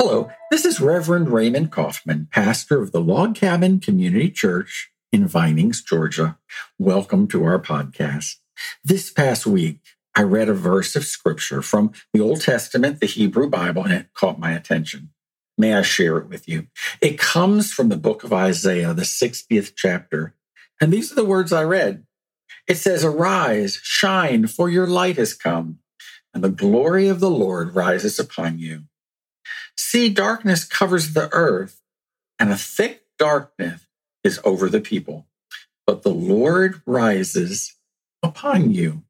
Hello, this is Reverend Raymond Coffman, pastor of the Log Cabin Community Church in Vinings, Georgia. Welcome to our podcast. This past week, I read a verse of scripture from the Old Testament, the Hebrew Bible, and it caught my attention. May I share it with you? It comes from the book of Isaiah, the 60th chapter. And these are the words I read. It says, Arise, shine, for your light has come, and the glory of the Lord rises upon you. See, darkness covers the earth, and a thick darkness is over the people. But the Lord rises upon you.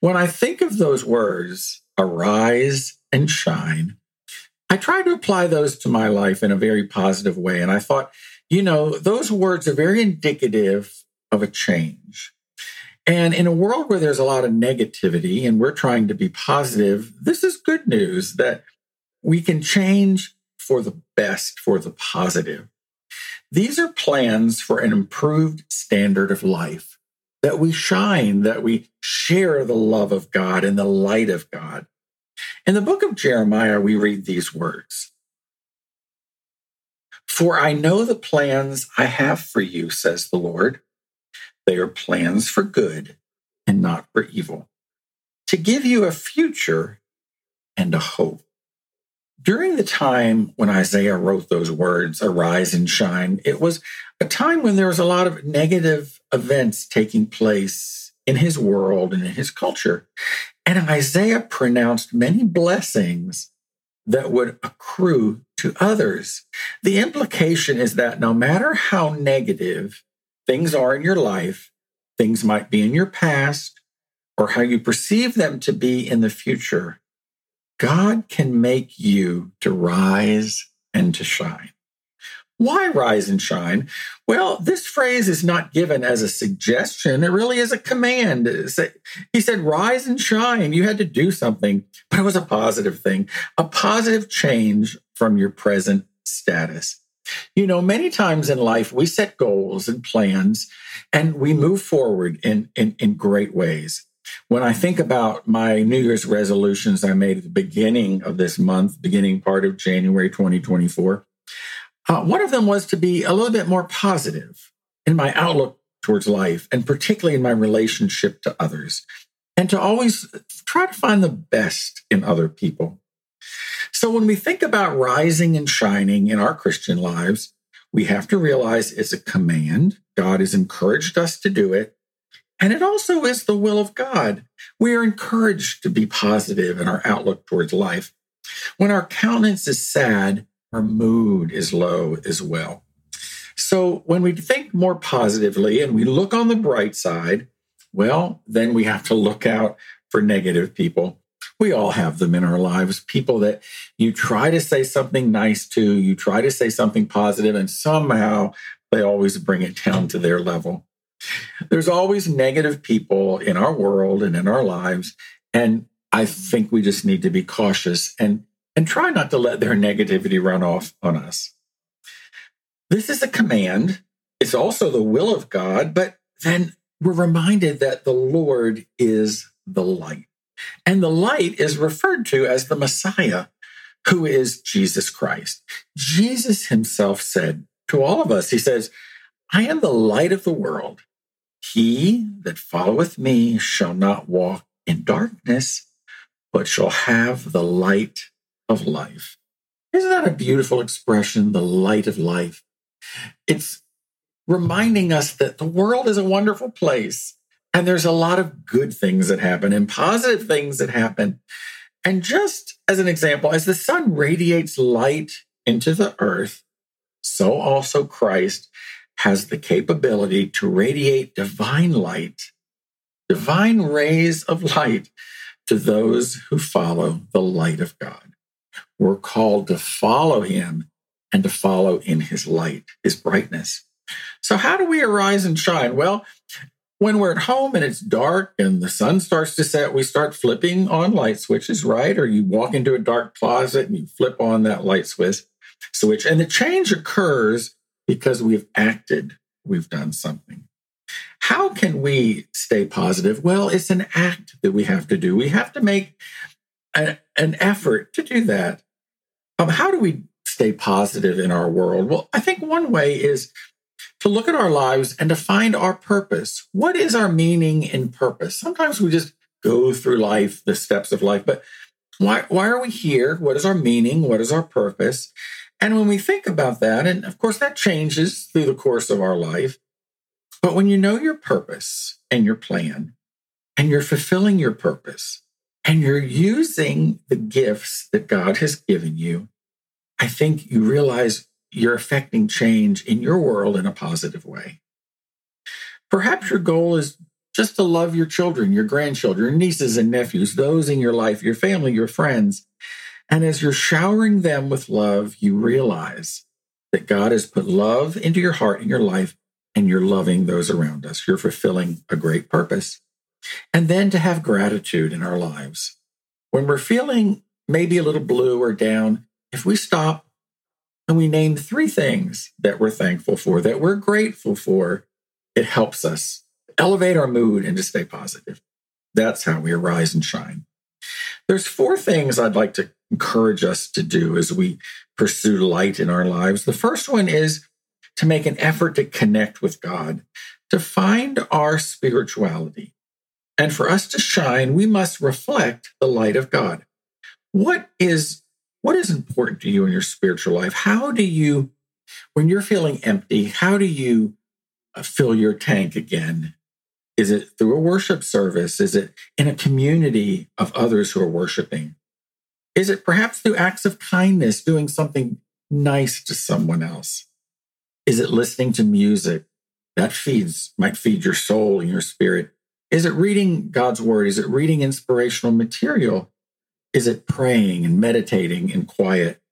When I think of those words, arise and shine, I try to apply those to my life in a very positive way. And I thought, you know, those words are very indicative of a change. And in a world where there's a lot of negativity and we're trying to be positive, this is good news that we can change for the best, for the positive. These are plans for an improved standard of life, that we shine, that we share the love of God and the light of God. In the book of Jeremiah, we read these words For I know the plans I have for you, says the Lord. They are plans for good and not for evil, to give you a future and a hope. During the time when Isaiah wrote those words, arise and shine, it was a time when there was a lot of negative events taking place in his world and in his culture. And Isaiah pronounced many blessings that would accrue to others. The implication is that no matter how negative things are in your life, things might be in your past, or how you perceive them to be in the future, God can make you to rise and to shine. Why rise and shine? Well, this phrase is not given as a suggestion. It really is a command. He said, rise and shine. You had to do something, but it was a positive thing, a positive change from your present status. You know, many times in life, we set goals and plans and we move forward in, in, in great ways. When I think about my New Year's resolutions I made at the beginning of this month, beginning part of January 2024, uh, one of them was to be a little bit more positive in my outlook towards life, and particularly in my relationship to others, and to always try to find the best in other people. So when we think about rising and shining in our Christian lives, we have to realize it's a command. God has encouraged us to do it. And it also is the will of God. We are encouraged to be positive in our outlook towards life. When our countenance is sad, our mood is low as well. So when we think more positively and we look on the bright side, well, then we have to look out for negative people. We all have them in our lives. People that you try to say something nice to, you try to say something positive, and somehow they always bring it down to their level. There's always negative people in our world and in our lives. And I think we just need to be cautious and, and try not to let their negativity run off on us. This is a command. It's also the will of God, but then we're reminded that the Lord is the light. And the light is referred to as the Messiah, who is Jesus Christ. Jesus himself said to all of us, He says, I am the light of the world. He that followeth me shall not walk in darkness, but shall have the light of life. Isn't that a beautiful expression? The light of life. It's reminding us that the world is a wonderful place and there's a lot of good things that happen and positive things that happen. And just as an example, as the sun radiates light into the earth, so also Christ has the capability to radiate divine light, divine rays of light to those who follow the light of God. We're called to follow him and to follow in his light, his brightness. So, how do we arise and shine? Well, when we're at home and it's dark and the sun starts to set, we start flipping on light switches, right? Or you walk into a dark closet and you flip on that light switch. Switch, and the change occurs because we've acted, we've done something. How can we stay positive? Well, it's an act that we have to do. We have to make a, an effort to do that. Um, how do we stay positive in our world? Well, I think one way is to look at our lives and to find our purpose. What is our meaning and purpose? Sometimes we just go through life, the steps of life, but why, why are we here? What is our meaning? What is our purpose? And when we think about that, and of course that changes through the course of our life, but when you know your purpose and your plan, and you're fulfilling your purpose, and you're using the gifts that God has given you, I think you realize you're affecting change in your world in a positive way. Perhaps your goal is just to love your children, your grandchildren, your nieces and nephews, those in your life, your family, your friends. And as you're showering them with love, you realize that God has put love into your heart and your life, and you're loving those around us. You're fulfilling a great purpose. And then to have gratitude in our lives. When we're feeling maybe a little blue or down, if we stop and we name three things that we're thankful for, that we're grateful for, it helps us elevate our mood and to stay positive. That's how we arise and shine. There's four things I'd like to encourage us to do as we pursue light in our lives. The first one is to make an effort to connect with God, to find our spirituality. And for us to shine, we must reflect the light of God. What is what is important to you in your spiritual life? How do you, when you're feeling empty, how do you uh, fill your tank again? Is it through a worship service? Is it in a community of others who are worshiping? Is it perhaps through acts of kindness, doing something nice to someone else? Is it listening to music that feeds, might feed your soul and your spirit? Is it reading God's word? Is it reading inspirational material? Is it praying and meditating in quiet?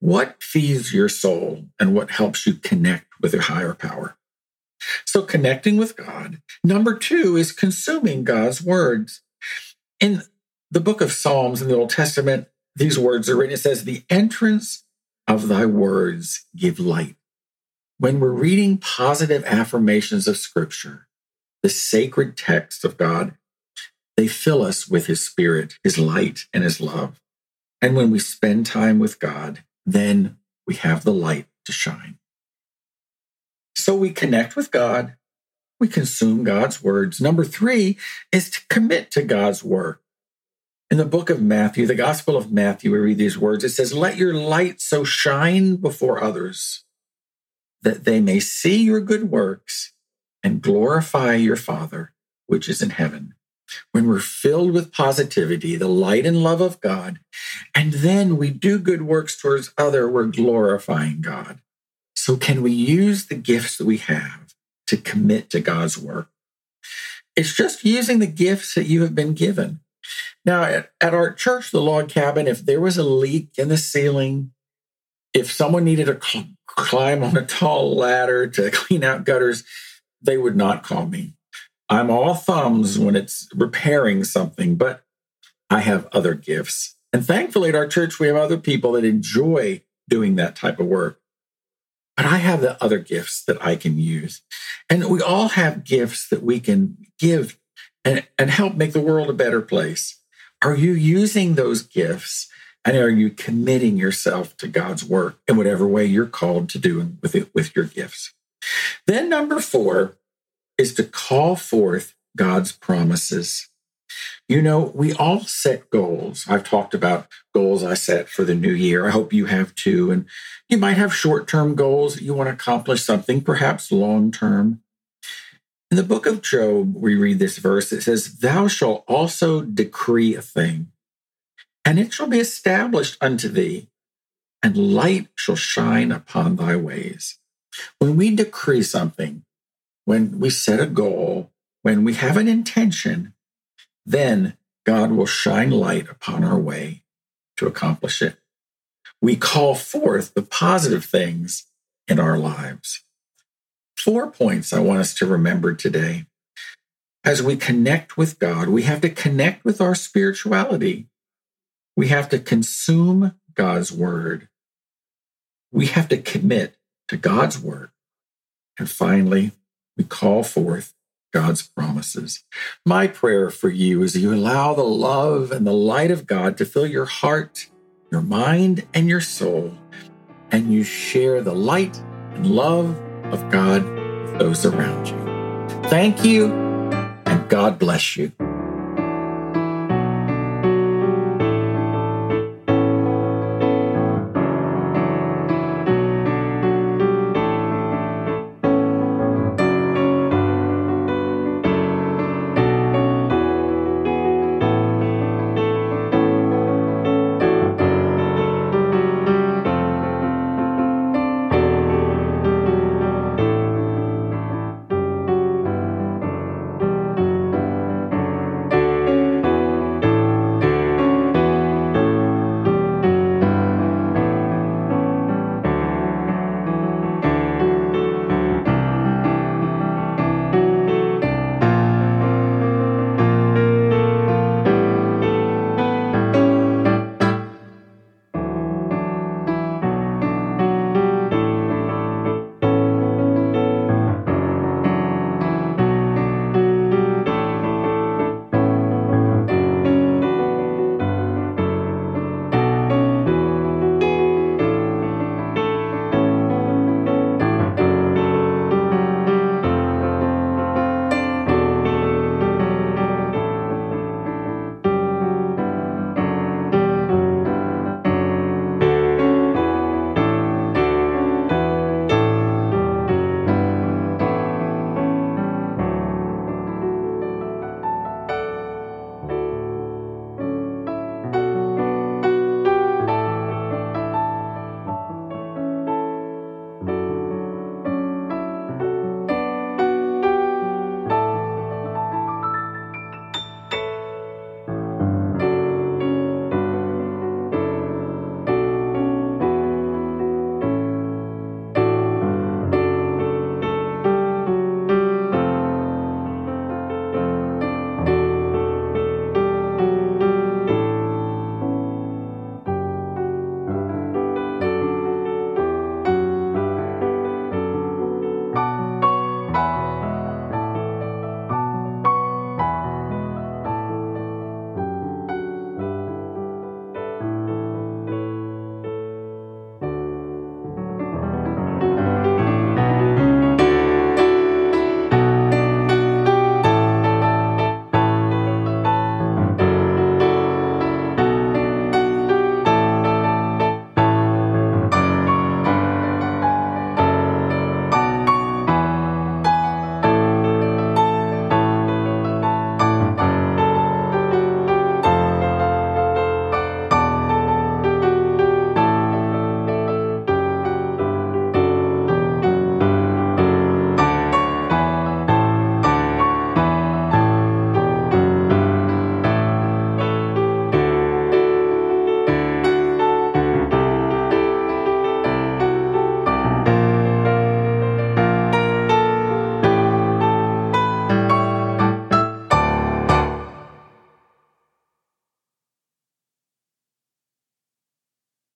What feeds your soul and what helps you connect with a higher power? So, connecting with God. Number two is consuming God's words. In the book of Psalms in the Old Testament, these words are written. It says, The entrance of thy words give light. When we're reading positive affirmations of scripture, the sacred text of God, they fill us with his spirit, his light, and his love. And when we spend time with God, then we have the light to shine. So we connect with God, we consume God's words. Number three is to commit to God's work. In the book of Matthew, the Gospel of Matthew, we read these words. It says, Let your light so shine before others that they may see your good works and glorify your Father, which is in heaven when we're filled with positivity, the light and love of God, and then we do good works towards other, we're glorifying God. So can we use the gifts that we have to commit to God's work? It's just using the gifts that you have been given. Now, at, at our church, the log cabin, if there was a leak in the ceiling, if someone needed to cl- climb on a tall ladder to clean out gutters, they would not call me. I'm all thumbs when it's repairing something, but I have other gifts. And thankfully, at our church, we have other people that enjoy doing that type of work. But I have the other gifts that I can use. And we all have gifts that we can give and, and help make the world a better place. Are you using those gifts and are you committing yourself to God's work in whatever way you're called to do with it, with your gifts? Then number four, is to call forth God's promises. You know, we all set goals. I've talked about goals I set for the new year. I hope you have too. And you might have short term goals you want to accomplish something, perhaps long term. In the book of Job, we read this verse. It says, Thou shalt also decree a thing, and it shall be established unto thee, and light shall shine upon thy ways. When we decree something, when we set a goal, when we have an intention, then God will shine light upon our way to accomplish it. We call forth the positive things in our lives. Four points I want us to remember today. As we connect with God, we have to connect with our spirituality. We have to consume God's word. We have to commit to God's word. And finally, we call forth God's promises. My prayer for you is you allow the love and the light of God to fill your heart your mind, and your soul, and you share the light and love of God those around you. Thank you, and God bless you.